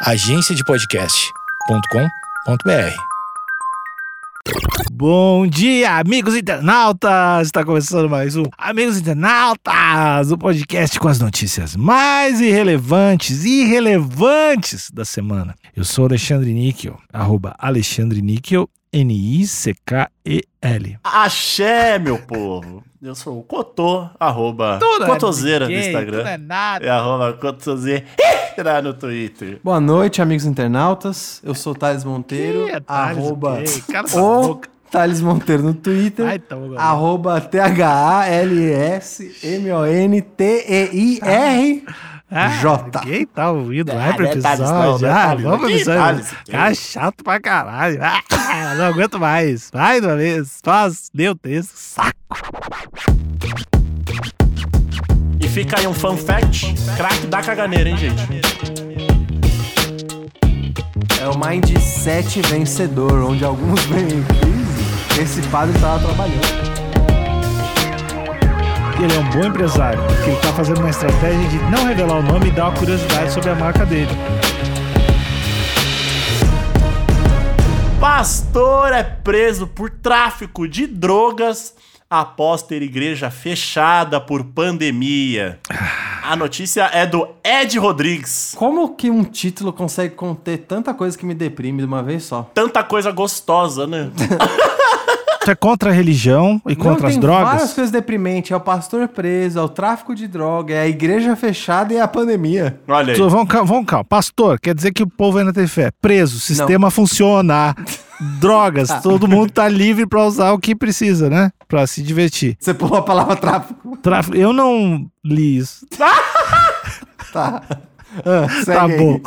agenciadepodcast.com.br. Bom dia, amigos internautas! Está começando mais um Amigos Internautas, o podcast com as notícias mais irrelevantes e irrelevantes da semana. Eu sou Alexandre Níquel, arroba Alexandre Níquel, N-I-C-K-E-L. Axé, meu povo. Eu sou o Cotô, arroba Tudo é Cotoseira no ninguém, Instagram. tudo é nada. É arroba Cotoseira no Twitter. Boa noite, amigos internautas. Eu sou o Thales Monteiro, Ih, é Thales, arroba. Cala essa o. Thales Monteiro no Twitter, então, agora. arroba T-H-A-L-S-M-O-N-T-E-I-R. Ah, J. Quem tá ouvindo? Vai Ah, pro é episódio não, é já. Thales, Vamos pro episódio. Thales, Cara chato pra caralho. Ah, não aguento mais. Vai de uma vez. Faz, deu texto. Saco. E fica aí um fun fact: craque da caganeira, hein, gente? É o Mindset Vencedor, onde alguns vêm em crise. Esse padre tava trabalhando. Ele é um bom empresário, porque ele tá fazendo uma estratégia de não revelar o nome e dar uma curiosidade sobre a marca dele. Pastor é preso por tráfico de drogas após ter igreja fechada por pandemia. A notícia é do Ed Rodrigues. Como que um título consegue conter tanta coisa que me deprime de uma vez só? Tanta coisa gostosa, né? É contra a religião e contra Não, as tem drogas? várias coisas deprimentes. É o pastor preso, é o tráfico de droga, é a igreja fechada e é a pandemia. Olha aí. Vamos, cá- vamos cá. Pastor, quer dizer que o povo ainda tem fé. Preso, sistema funciona. Drogas, todo mundo tá livre pra usar o que precisa, né? Pra se divertir. Você pulou a palavra tráfico. Tráfico, eu não li isso. Tá. Ah, Tá bom.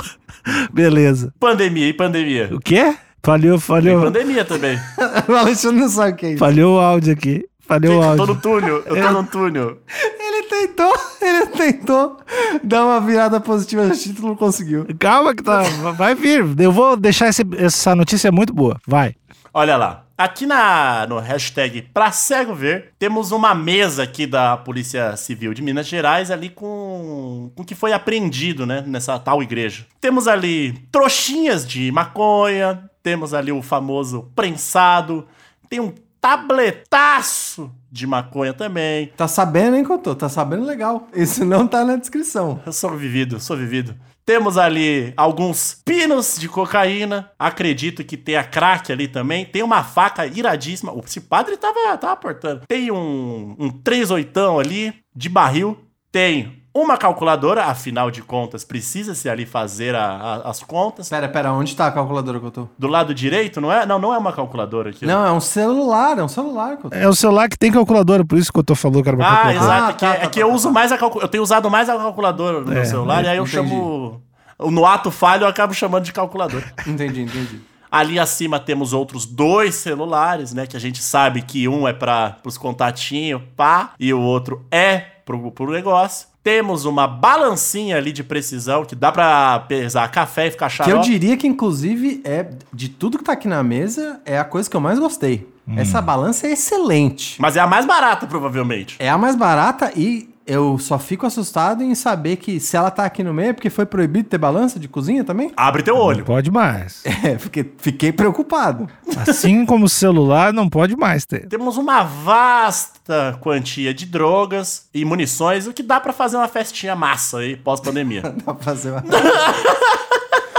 Beleza. Pandemia e pandemia. O quê? Falhou, Tem falhou. pandemia também. O Alexandre não sabe o que é isso. Falhou o áudio aqui. Falhou o Eu tô áudio. no túnel, eu tô no túnel. Ele tentou, ele tentou dar uma virada positiva no título, não conseguiu. Calma que tá. Vai vir. Eu vou deixar esse- essa notícia muito boa. Vai. Olha lá. Aqui na, no hashtag Pra Cego Ver, temos uma mesa aqui da Polícia Civil de Minas Gerais ali com com o que foi apreendido, né, nessa tal igreja. Temos ali trouxinhas de maconha, temos ali o famoso prensado, tem um tabletaço de maconha também. Tá sabendo, hein, Cotô? Tá sabendo legal. Isso não tá na descrição. Eu sou vivido, sou vivido. Temos ali alguns pinos de cocaína. Acredito que tem a crack ali também. Tem uma faca iradíssima. Esse padre tava, tava aportando. Tem um, um 38 ali de barril. Tem uma calculadora, afinal de contas, precisa-se ali fazer a- a- as contas. Pera, pera, onde tá a calculadora, Cotô? Do lado direito, não é? Não, não é uma calculadora aqui. Não, é um celular, é um celular, Cotô. É o celular que tem calculadora, por isso que eu tô falando que era uma Ah, calculadora. exato. Ah, é que, tá, é tá, que tá, eu tá, uso tá. mais a calculadora. Eu tenho usado mais a calculadora no É, meu celular, e aí eu entendi. chamo. No ato falho, eu acabo chamando de calculadora. Entendi, entendi. Ali acima temos outros dois celulares, né? Que a gente sabe que um é para os contatinhos, pá, e o outro é pro, pro negócio. Temos uma balancinha ali de precisão que dá pra pesar café e ficar Que eu diria que, inclusive, é de tudo que tá aqui na mesa, é a coisa que eu mais gostei. Essa balança é excelente. Mas é a mais barata, provavelmente. É a mais barata e eu só fico assustado em saber que se ela tá aqui no meio é porque foi proibido ter balança de cozinha também? Abre teu Não olho. pode mais. É, fiquei, fiquei preocupado. Assim como o celular, não pode mais ter. Temos uma vasta quantia de drogas e munições, o que dá pra fazer uma festinha massa aí, pós-pandemia. Dá pra fazer uma...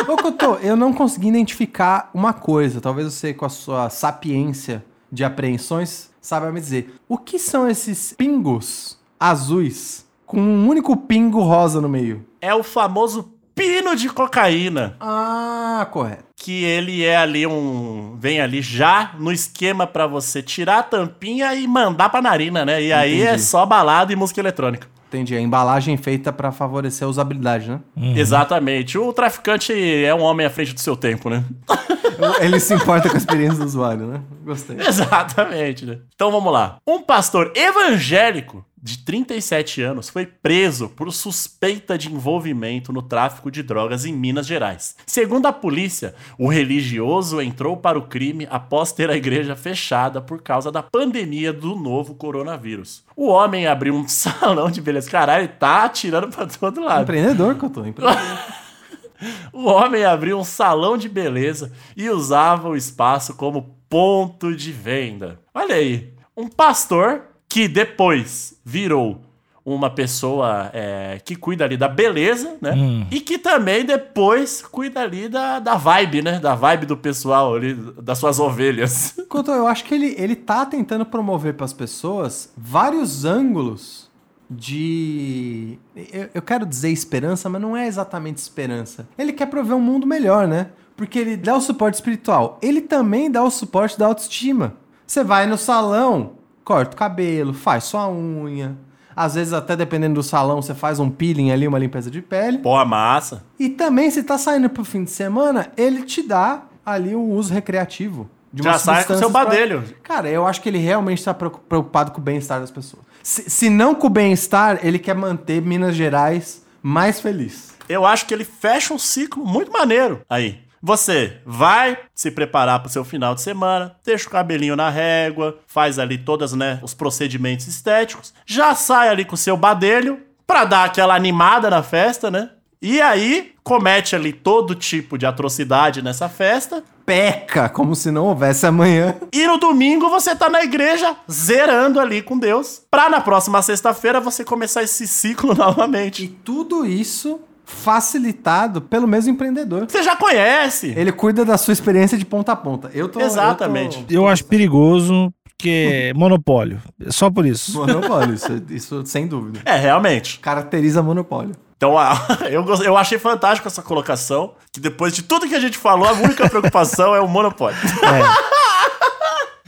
Ô, Cotô, eu não consegui identificar uma coisa. Talvez você, com a sua sapiência de apreensões, saiba me dizer. O que são esses pingos azuis com um único pingo rosa no meio? é o famoso pino de cocaína. Ah, correto. que ele é ali um. Vem ali já no esquema pra você tirar a tampinha e mandar pra narina, né? E aí é Entendi. só balada e música eletrônica. Entendi. A embalagem feita pra favorecer a usabilidade, né? Exatamente. O traficante é um homem à frente do seu tempo, né? Ele se importa com a experiência do usuário, né? Gostei. Exatamente, né? Então vamos lá. Um pastor evangélico de 37 anos foi preso por suspeita de envolvimento no tráfico de drogas em Minas Gerais. Segundo a polícia, o religioso entrou para o crime após ter a igreja fechada por causa da pandemia do novo coronavírus. O homem abriu um salão de beleza. Caralho, ele tá atirando pra todo lado. Empreendedor tô. Empreendedor. o homem abriu um salão de beleza e usava o espaço como ponto de venda. Olha aí, um pastor que depois virou uma pessoa é, que cuida ali da beleza, né? E que também depois cuida ali da, da vibe, né? Da vibe do pessoal ali, das suas ovelhas. Couto, eu acho que ele, ele tá tentando promover para as pessoas vários ângulos de. Eu, eu quero dizer esperança, mas não é exatamente esperança. Ele quer prover um mundo melhor, né? Porque ele dá o suporte espiritual. Ele também dá o suporte da autoestima. Você vai no salão, corta o cabelo, faz sua unha. Às vezes, até dependendo do salão, você faz um peeling ali, uma limpeza de pele. Pô, a massa. E também, se tá saindo pro fim de semana, ele te dá ali um uso recreativo. De Já sai com seu substâncias pra- badelho. Cara, eu acho que ele realmente está preocupado com o bem-estar das pessoas. Se, se não com o bem-estar, ele quer manter Minas Gerais mais feliz. Eu acho que ele fecha um ciclo muito maneiro aí. Você vai se preparar para o seu final de semana, deixa o cabelinho na régua, faz ali todos né, os procedimentos estéticos, já sai ali com o seu badelho para dar aquela animada na festa, né? E aí comete ali todo tipo de atrocidade nessa festa. Peca, como se não houvesse amanhã. E no domingo você tá na igreja zerando ali com Deus, pra na próxima sexta-feira você começar esse ciclo E novamente. tudo isso facilitado pelo mesmo empreendedor. Você já conhece. Ele cuida da sua experiência de ponta a ponta. Eu tô. Exatamente. Eu tô... Eu acho perigoso, porque é monopólio. Só por isso. Monopólio, isso, isso sem dúvida. É, realmente. Caracteriza monopólio. Então, eu, eu achei fantástico essa colocação, que depois de tudo que a gente falou, a única preocupação é o monopólio.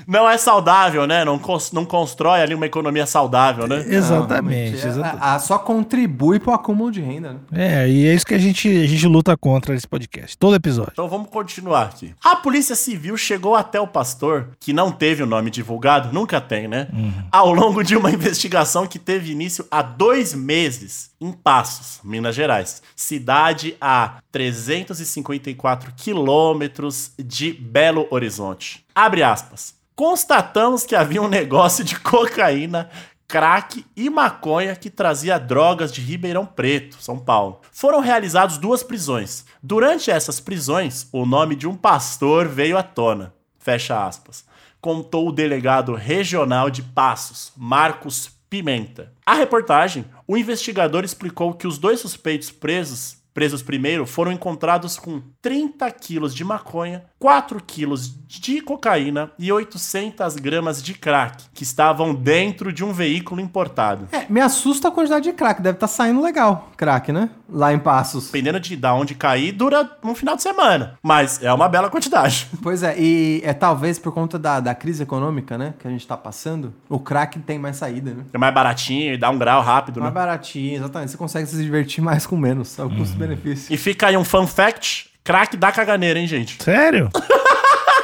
Não é saudável, né? Não, cons- não constrói ali uma economia saudável, né? Exatamente. Não, exatamente. a- a- só contribui pro acúmulo de renda, né? É, e é isso que a gente, a gente luta contra nesse podcast. Todo episódio. Então vamos continuar aqui. A Polícia Civil chegou até o pastor, que não teve o nome divulgado, nunca tem, né? Ao longo de uma investigação que teve início há dois meses em Passos, Minas Gerais. Cidade a 354 quilômetros de Belo Horizonte. Abre aspas. Constatamos que havia um negócio de cocaína crack e maconha que trazia drogas de Ribeirão Preto, São Paulo. Foram realizadas duas prisões. Durante essas prisões, o nome de um pastor veio à tona. Fecha aspas. Contou o delegado regional de Passos, Marcos Pimenta. A reportagem, o investigador explicou que os dois suspeitos presos presos primeiro, foram encontrados com 30 quilos de maconha, 4 quilos de cocaína e 800 gramas de crack, que estavam dentro de um veículo importado. É, me assusta a quantidade de crack. Deve estar saindo legal, crack, né? Lá em Passos. Dependendo de da onde cair, dura um final de semana. Mas é uma bela quantidade. Pois é, e é talvez por conta da, da crise econômica, né? Que a gente tá passando, o crack tem mais saída, né? É mais baratinho e dá um grau rápido, Mais né? baratinho, exatamente. Você consegue se divertir mais com menos. É o custo-benefício. E fica aí um fun fact: crack dá caganeira, hein, gente? Sério?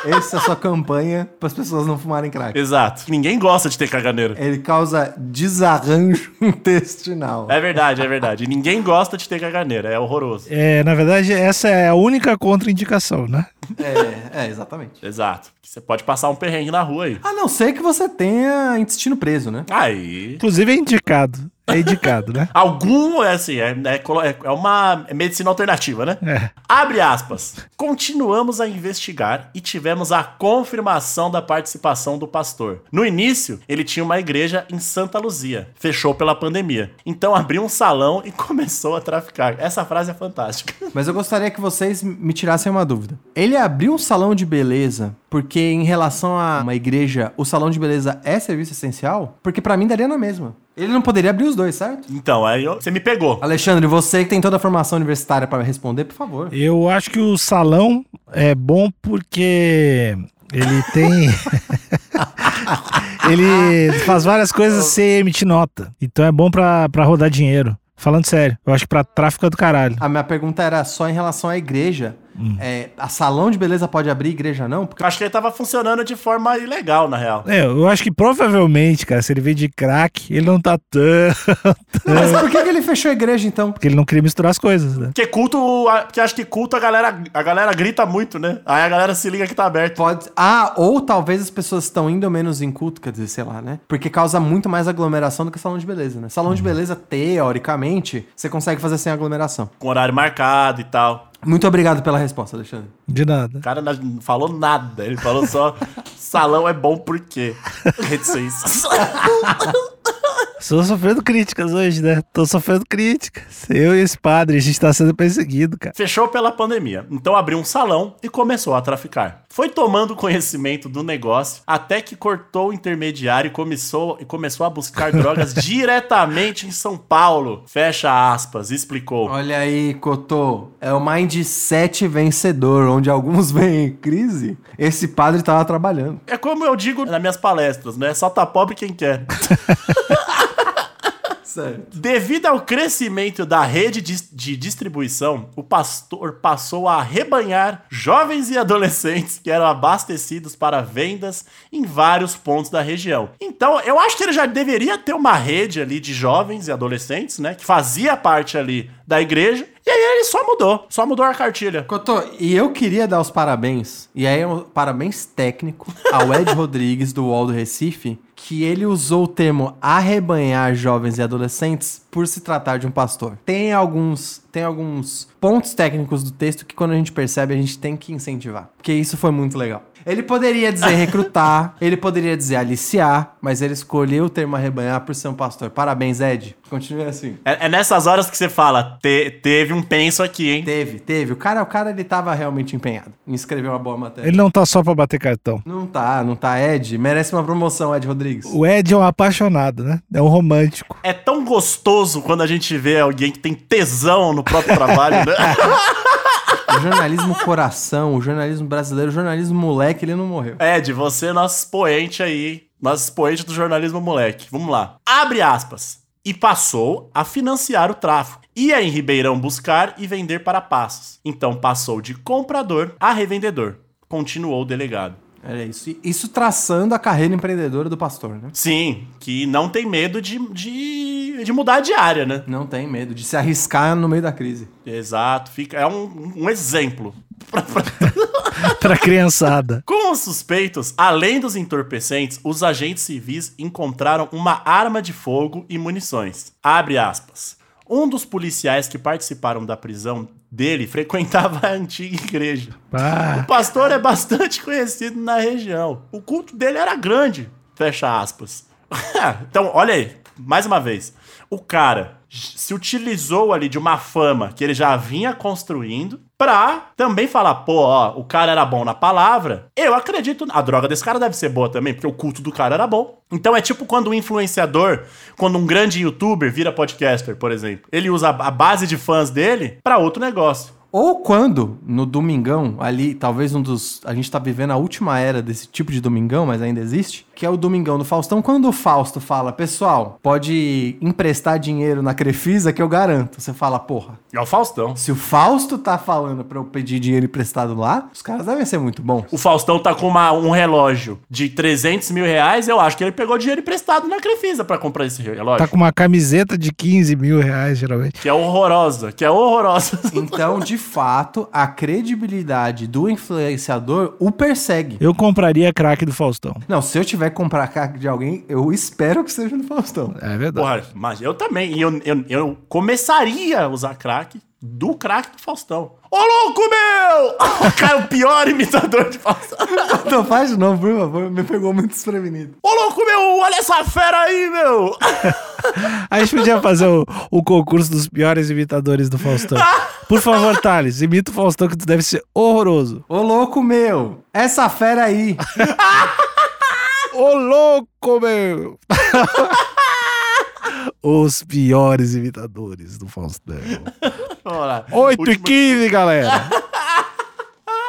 Essa é a sua campanha para as pessoas não fumarem crack. Exato. Ninguém gosta de ter caganeira. Ele causa desarranjo intestinal. É verdade, é verdade. E ninguém gosta de ter caganeira. É horroroso. É, na verdade, essa é a única contraindicação, né? É, é, exatamente. Exato. Você pode passar um perrengue na rua aí. A não ser que você tenha intestino preso, né? Aí. Inclusive é indicado. É indicado, né? Algum, é assim, é, é colo- é- é uma medicina alternativa, né? É. Abre aspas. Continuamos a investigar e tivemos a confirmação da participação do pastor. No início, ele tinha uma igreja em Santa Luzia. Fechou pela pandemia. Então abriu um salão e começou a traficar. Essa frase é fantástica. Mas eu gostaria que vocês me tirassem uma dúvida. Ele abriu um salão de beleza porque, em relação a uma igreja, o salão de beleza é serviço essencial? Porque pra mim daria na mesma. Ele não poderia abrir os dois, certo? Então, aí eu- você me pegou. Alexandre, você que tem toda a formação universitária para responder, por favor. Eu acho que o salão é bom porque ele tem. ele faz várias coisas sem emitir nota. Então é bom pra, pra rodar dinheiro. Falando sério, eu acho que pra tráfico é do caralho. A minha pergunta era só em relação à igreja. É, a salão de beleza pode abrir, igreja não? Porque Eu acho que ele tava funcionando de forma ilegal, na real. É, eu acho que provavelmente, cara, se ele veio de crack, ele não tá tão. Mas por que, que ele fechou a igreja então? Porque ele não queria misturar as coisas, né? Porque culto, a- porque acho que culto a galera, a galera grita muito, né? Aí a galera se liga que tá aberto. Pode. Ah, ou talvez as pessoas estão indo menos em culto, quer dizer, sei lá, né? Porque causa muito mais aglomeração do que salão de beleza, né? Salão de beleza, teoricamente, você consegue fazer sem aglomeração. Com horário marcado e tal. Muito obrigado pela resposta, Alexandre. De nada. O cara não falou nada. Ele falou só: salão é bom por quê? Reticências. Estou sofrendo críticas hoje, né? Tô sofrendo críticas. Eu e esse padre, a gente tá sendo perseguido, cara. Fechou pela pandemia. Então abriu um salão e começou a traficar. Foi tomando conhecimento do negócio até que cortou o intermediário e começou, e começou a buscar drogas diretamente em São Paulo. Fecha aspas, explicou. Olha aí, Cotô. É o mindset vencedor, onde alguns veem em crise. Esse padre tava trabalhando. É como eu digo nas minhas palestras, né? Só tá pobre quem quer. Certo. Devido ao crescimento da rede de, distribuição, o pastor passou a rebanhar jovens e adolescentes que eram abastecidos para vendas em vários pontos da região. Então, eu acho que ele já deveria ter uma rede ali de jovens e adolescentes, né, que fazia parte ali da igreja. E aí ele só mudou, só mudou a cartilha. Cotô, e eu queria dar os parabéns, e aí é um parabéns técnico ao Ed Rodrigues do UOL do Recife, que ele usou o termo arrebanhar jovens e adolescentes por se tratar de um pastor. Tem alguns, tem alguns pontos técnicos do texto que quando a gente percebe a gente tem que incentivar, porque isso foi muito legal. Ele poderia dizer recrutar, ele poderia dizer aliciar, mas ele escolheu o termo arrebanhar por ser um pastor. Parabéns, Ed. Continue assim. É, é nessas horas que você fala, "Te- teve um penso aqui, hein? Teve, teve. O cara, o cara ele tava realmente empenhado em escrever uma boa matéria. Ele não tá só pra bater cartão. Não tá, não tá. Ed, merece uma promoção, Ed Rodrigues. O Ed é um apaixonado, né? É um romântico. É tão gostoso quando a gente vê alguém que tem tesão no próprio trabalho, né? O jornalismo coração, o jornalismo brasileiro, o jornalismo moleque, ele não morreu. Ed, você é nosso expoente aí, nosso expoente do jornalismo moleque. Vamos lá. Abre aspas. E passou a financiar o tráfico. Ia em Ribeirão buscar e vender para Passos. Então passou de comprador a revendedor. Continuou o delegado. Era isso. Isso traçando a carreira empreendedora do pastor, né? Sim, que não tem medo de, de, de mudar de área, né? Não tem medo de se arriscar no meio da crise. Exato. Fica, é um, um exemplo. Pra criançada. Com os suspeitos, além dos entorpecentes, os agentes civis encontraram uma arma de fogo e munições. Abre aspas. Um dos policiais que participaram da prisão dele frequentava a antiga igreja. O Ah, pastor é bastante conhecido na região. O culto dele era grande. Fecha aspas. então, olha aí, mais uma vez. O cara se utilizou ali de uma fama que ele já vinha construindo pra também falar, pô, ó, o cara era bom na palavra. Eu acredito, a droga desse cara deve ser boa também, porque o culto do cara era bom. Então é tipo quando um influenciador, quando um grande youtuber vira podcaster, por exemplo, ele usa a base de fãs dele pra outro negócio. Ou quando, no domingão, ali, talvez um dos. A gente tá vivendo a última era desse tipo de domingão, mas ainda existe. Que é o domingão do Faustão. Quando o Fausto fala, pessoal, pode emprestar dinheiro na Crefisa que eu garanto. Você fala, porra, É o Faustão. se o Fausto tá falando pra eu pedir dinheiro emprestado lá, os caras devem ser muito bons. O Faustão tá com uma- um relógio de 300 mil reais, eu acho que ele pegou dinheiro emprestado na Crefisa pra comprar esse relógio. tá com uma camiseta de 15 mil reais, geralmente. Que é horrorosa, que é horrorosa. Então, de fato, a credibilidade do influenciador o persegue. Eu compraria crack do Faustão. Não, se eu tiver que comprar crack de alguém, eu espero que seja do Faustão. É verdade. Porra, mas eu também. E eu, eu, eu começaria a usar crack do crack do Faustão. Ô, louco, meu! Cara, o pior imitador de Faustão. Não, faz de novo, por favor. Me pegou muito desprevenido. Ô, louco, meu! Olha essa fera aí, meu! A gente podia fazer o, o concurso dos piores imitadores do Faustão. Por favor, Thales, imita o Faustão que tu deve ser horroroso. Ô, louco meu! Essa fera aí! Ô louco, meu! Os piores imitadores do Faustão. Vamos lá. 8 e Último- 15, galera.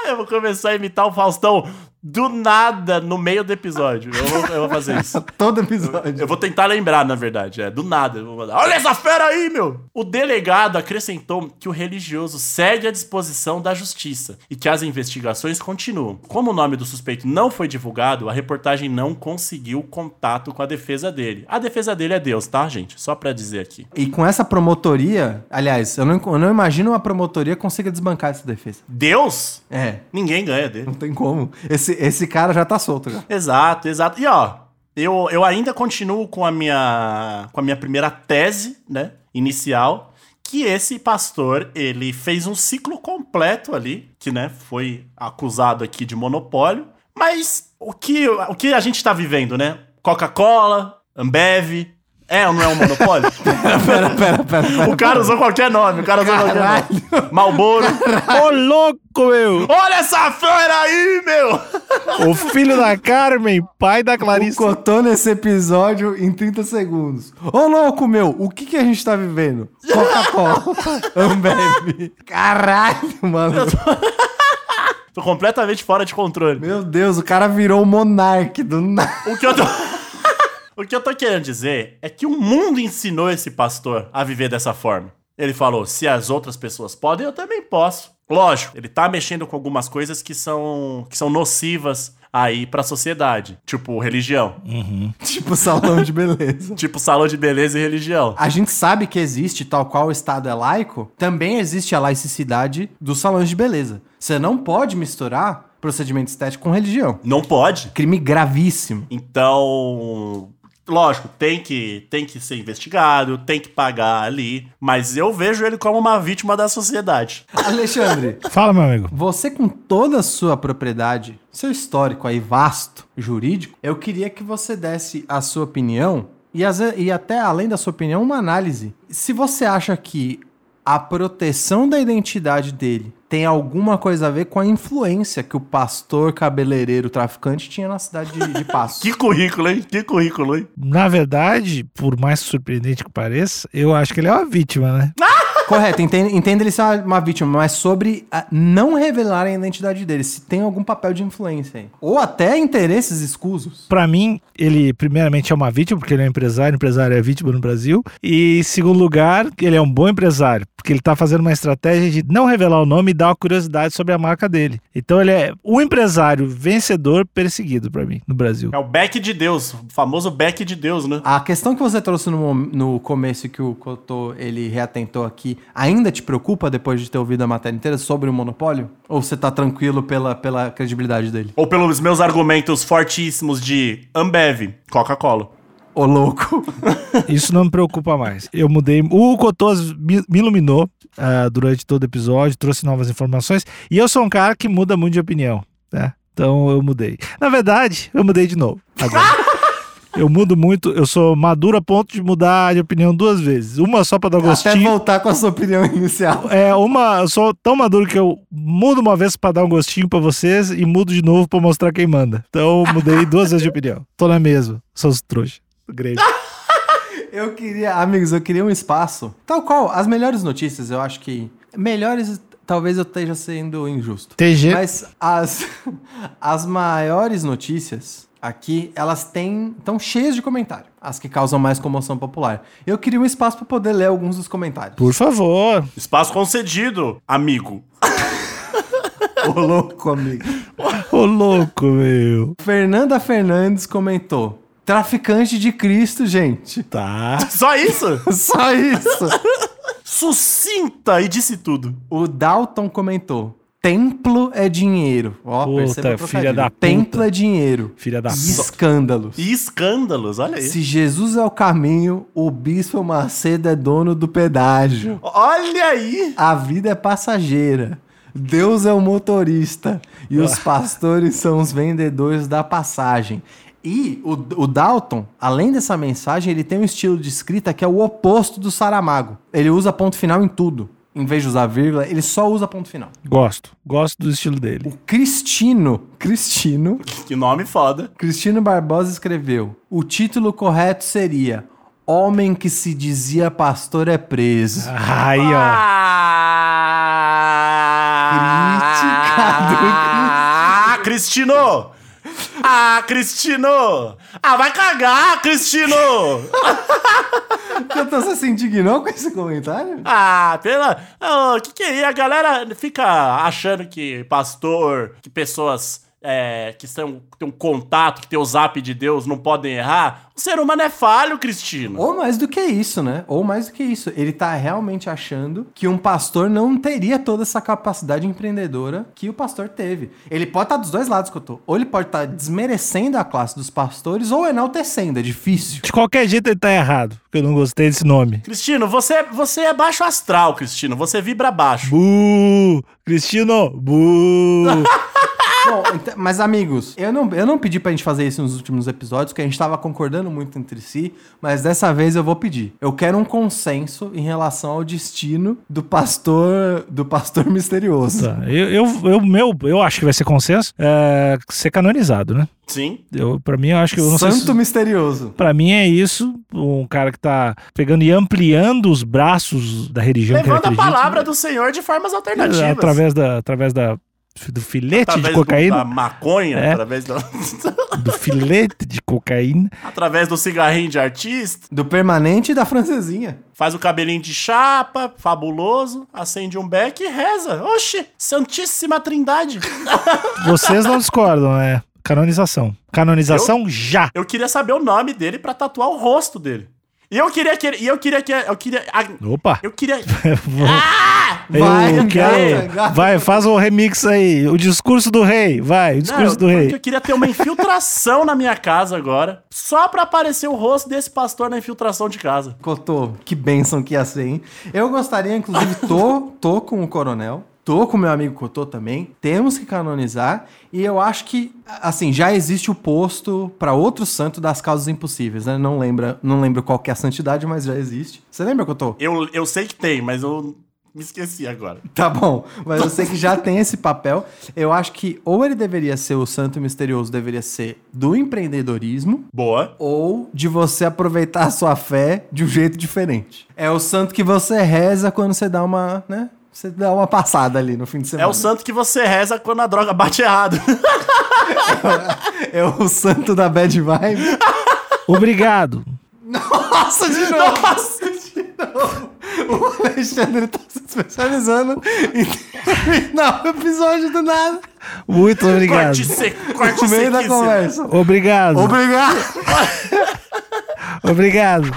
Ah, eu vou começar a imitar o Faustão do nada no meio do episódio. Eu vou, eu vou fazer isso. Todo episódio. Eu vou tentar lembrar, na verdade. É, do nada. Eu vou mandar. Olha essa fera aí, meu! O delegado acrescentou que o religioso segue à disposição da justiça e que as investigações continuam. Como o nome do suspeito não foi divulgado, a reportagem não conseguiu contato com a defesa dele. A defesa dele é Deus, tá, gente? Só pra dizer aqui. E com essa promotoria, aliás, eu não, eu não imagino uma promotoria consiga desbancar essa defesa. Deus? É, Ninguém ganha dele. não tem como. Esse, esse cara já tá solto já. Exato, exato. E ó, eu, eu ainda continuo com a minha com a minha primeira tese, né, inicial, que esse pastor, ele fez um ciclo completo ali, que, né, foi acusado aqui de monopólio. Mas o que, o que a gente tá vivendo, né? Coca-Cola, Ambev, é ou não é um monopólio? Pera, pera, pera. o cara usou qualquer nome, o cara usou qualquer nome. Malboro. Ô, louco, meu! Olha essa fera aí, meu! O filho da Carmen, pai da Clarice. Cotô nesse episódio em 30 segundos. Ô, louco, meu, o que que a gente tá vivendo? Coca-Cola, Ambev. Caralho, mano. Tô completamente fora de controle. Meu Deus, o cara virou o monarque do nada. O que eu tô. O que eu tô querendo dizer é que o mundo ensinou esse pastor a viver dessa forma. Ele falou: se as outras pessoas podem, eu também posso. Lógico, ele tá mexendo com algumas coisas que são, que são nocivas aí pra sociedade. Tipo, religião. Tipo salão de beleza. Tipo, salão de beleza e religião. A gente sabe que existe, tal qual o Estado é laico, também existe a laicidade dos salões de beleza. Você não pode misturar procedimento estético com religião. Não pode. Crime gravíssimo. Então, lógico, tem que, tem que ser investigado, tem que pagar ali, mas eu vejo ele como uma vítima da sociedade. Alexandre, Fala, meu amigo. você com toda a sua propriedade, seu histórico aí vasto, jurídico, eu queria que você desse a sua opinião e, ve- e até além da sua opinião, uma análise. Se você acha que a proteção da identidade dele tem alguma coisa a ver com a influência que o pastor cabeleireiro traficante tinha na cidade de, de Passos. Que currículo, hein? Que currículo, hein? Na verdade, por mais surpreendente que pareça, eu acho que ele é uma vítima, né? Correto, entenda, entenda ele ser uma, uma vítima, mas sobre a- não revelar a identidade dele, se tem algum papel de influência aí. Ou até interesses escusos. Pra mim, ele primeiramente é uma vítima, porque ele é um empresário, empresário é vítima no Brasil. E em segundo lugar, ele é um bom empresário, porque ele tá fazendo uma estratégia de não revelar o nome e dar uma curiosidade sobre a marca dele. Então ele é o empresário vencedor perseguido pra mim no Brasil. É o back de Deus, o famoso back de Deus, né? A questão que você trouxe no, no começo que o Cotô, ele reatentou aqui, ainda te preocupa depois de ter ouvido a matéria inteira sobre o monopólio? Ou você tá tranquilo pela, pela credibilidade dele? Ou pelos meus argumentos fortíssimos de Ambev, Coca-Cola. Ô, louco. Isso não me preocupa mais. Eu mudei. O Cotos me, me iluminou ah, durante todo o episódio, trouxe novas informações. E eu sou um cara que muda muito de opinião, né? Então eu mudei. Na verdade, eu mudei de novo. Agora. Eu mudo muito, eu sou maduro a ponto de mudar de opinião duas vezes. Uma só pra dar Até gostinho. voltar com a sua opinião inicial. É, uma, eu sou tão maduro que eu mudo uma vez pra dar um gostinho pra vocês e mudo de novo pra mostrar quem manda. Então eu mudei duas vezes de opinião. Tô na mesma. Sou os trouxa. Grande. Eu queria, amigos, eu queria um espaço. Tal qual, as melhores notícias, eu acho que. Melhores, talvez eu esteja sendo injusto. TG. Mas as, as maiores notícias aqui, elas têm. estão cheias de comentário. As que causam mais comoção popular. Eu queria um espaço para poder ler alguns dos comentários. Por favor. Espaço concedido, amigo. Ô, louco, amigo. Ô, louco, meu. Fernanda Fernandes comentou. Traficante de Cristo, gente. Tá. Só isso? Só isso. Sucinta e disse tudo. O Dalton comentou. Templo é dinheiro. Ó, Puta, perceba o filha da puta. Templo é dinheiro. Filha da E puta. escândalos. E escândalos, olha aí. Se Jesus é o caminho, o bispo Macedo é dono do pedágio. Olha aí. A vida é passageira. Deus é o motorista. E os pastores são os vendedores da passagem. E o, o Dalton, além dessa mensagem, ele tem um estilo de escrita que é o oposto do Saramago. Ele usa ponto final em tudo. Em vez de usar vírgula, ele só usa ponto final. Gosto. Gosto do estilo dele. O Cristino, Cristino, Que nome foda. Cristino Barbosa escreveu: o título correto seria Homem que se dizia pastor é preso. Aí, ó. Ah, Cristino! Ah, Cristino! Ah, vai cagar, Cristino! Então você se indignou com esse comentário? Ah, pela. O que que é? A galera fica achando que pastor, que pessoas é, que são, tem um contato, que tem o zap de Deus, não podem errar. Ser humano é falho, Cristino. Ou mais do que isso, né? Ou mais do que isso. Ele tá realmente achando que um pastor não teria toda essa capacidade empreendedora que o pastor teve. Ele pode estar dos dois lados que eu tô. Ou ele pode estar desmerecendo a classe dos pastores ou enaltecendo. É difícil. De qualquer jeito ele tá errado, porque eu não gostei desse nome. Cristino, você, você é baixo astral, Cristino. Você vibra baixo. Bu! Cristino! Bu! Bom, então- mas amigos, eu não, eu não pedi pra gente fazer isso nos últimos episódios, porque a gente tava concordando muito entre si, mas dessa vez eu vou pedir. Eu quero um consenso em relação ao destino do pastor, do pastor misterioso. Tá, eu, eu, eu, meu, eu acho que vai ser consenso é, ser canonizado, né? Sim. Eu, pra mim, eu acho que eu não sei Santo se, misterioso. Pra mim é isso, um cara que tá pegando e ampliando os braços da religião Levando que a ele acredita, palavra do Senhor de formas alternativas. através da através da do filete Através de do- cocaína, da maconha, É. através, do, do filete de cocaína. através do cigarrinho de artista. Do permanente e da francesinha. Faz o cabelinho de chapa, fabuloso, acende um beck e reza. Oxi, Santíssima Trindade. Vocês não discordam, né? Canonização. Canonização já. Eu queria saber o nome dele pra tatuar o rosto dele. E eu queria que e eu queria que eu queria a- Opa. eu queria Vai, eu quero. gata, gata. Vai, faz o remix aí. O discurso do rei. Vai, o discurso Não, do rei. Eu queria ter uma infiltração na minha casa agora, só pra aparecer o rosto desse pastor na infiltração de casa. Cotô, que bênção que ia ser, hein? Eu gostaria, inclusive, tô, tô com o coronel, tô com meu amigo Cotô também, temos que canonizar, e eu acho que, assim, já existe o posto pra outro santo das causas impossíveis, né? Não, lembra, não lembro qual que é a santidade, mas já existe. Você lembra, Cotô? Eu, eu sei que tem, mas eu me esqueci agora. Tá bom, mas eu sei que já tem esse papel. Eu acho que ou ele deveria ser o santo misterioso, deveria ser do empreendedorismo, Boa. ou de você aproveitar a sua fé de um jeito diferente. É o santo que você reza quando você dá uma, né? Você dá uma passada ali no fim de É semana. o santo que você reza quando a droga bate errado. É o santo da bad vibe. Obrigado. Nossa, de novo! Nossa! O Alexandre tá se especializando em terminar o episódio do nada. Muito obrigado. Corte seco, corte No meio da conversa. Obrigado. Obrigado! Obrigado.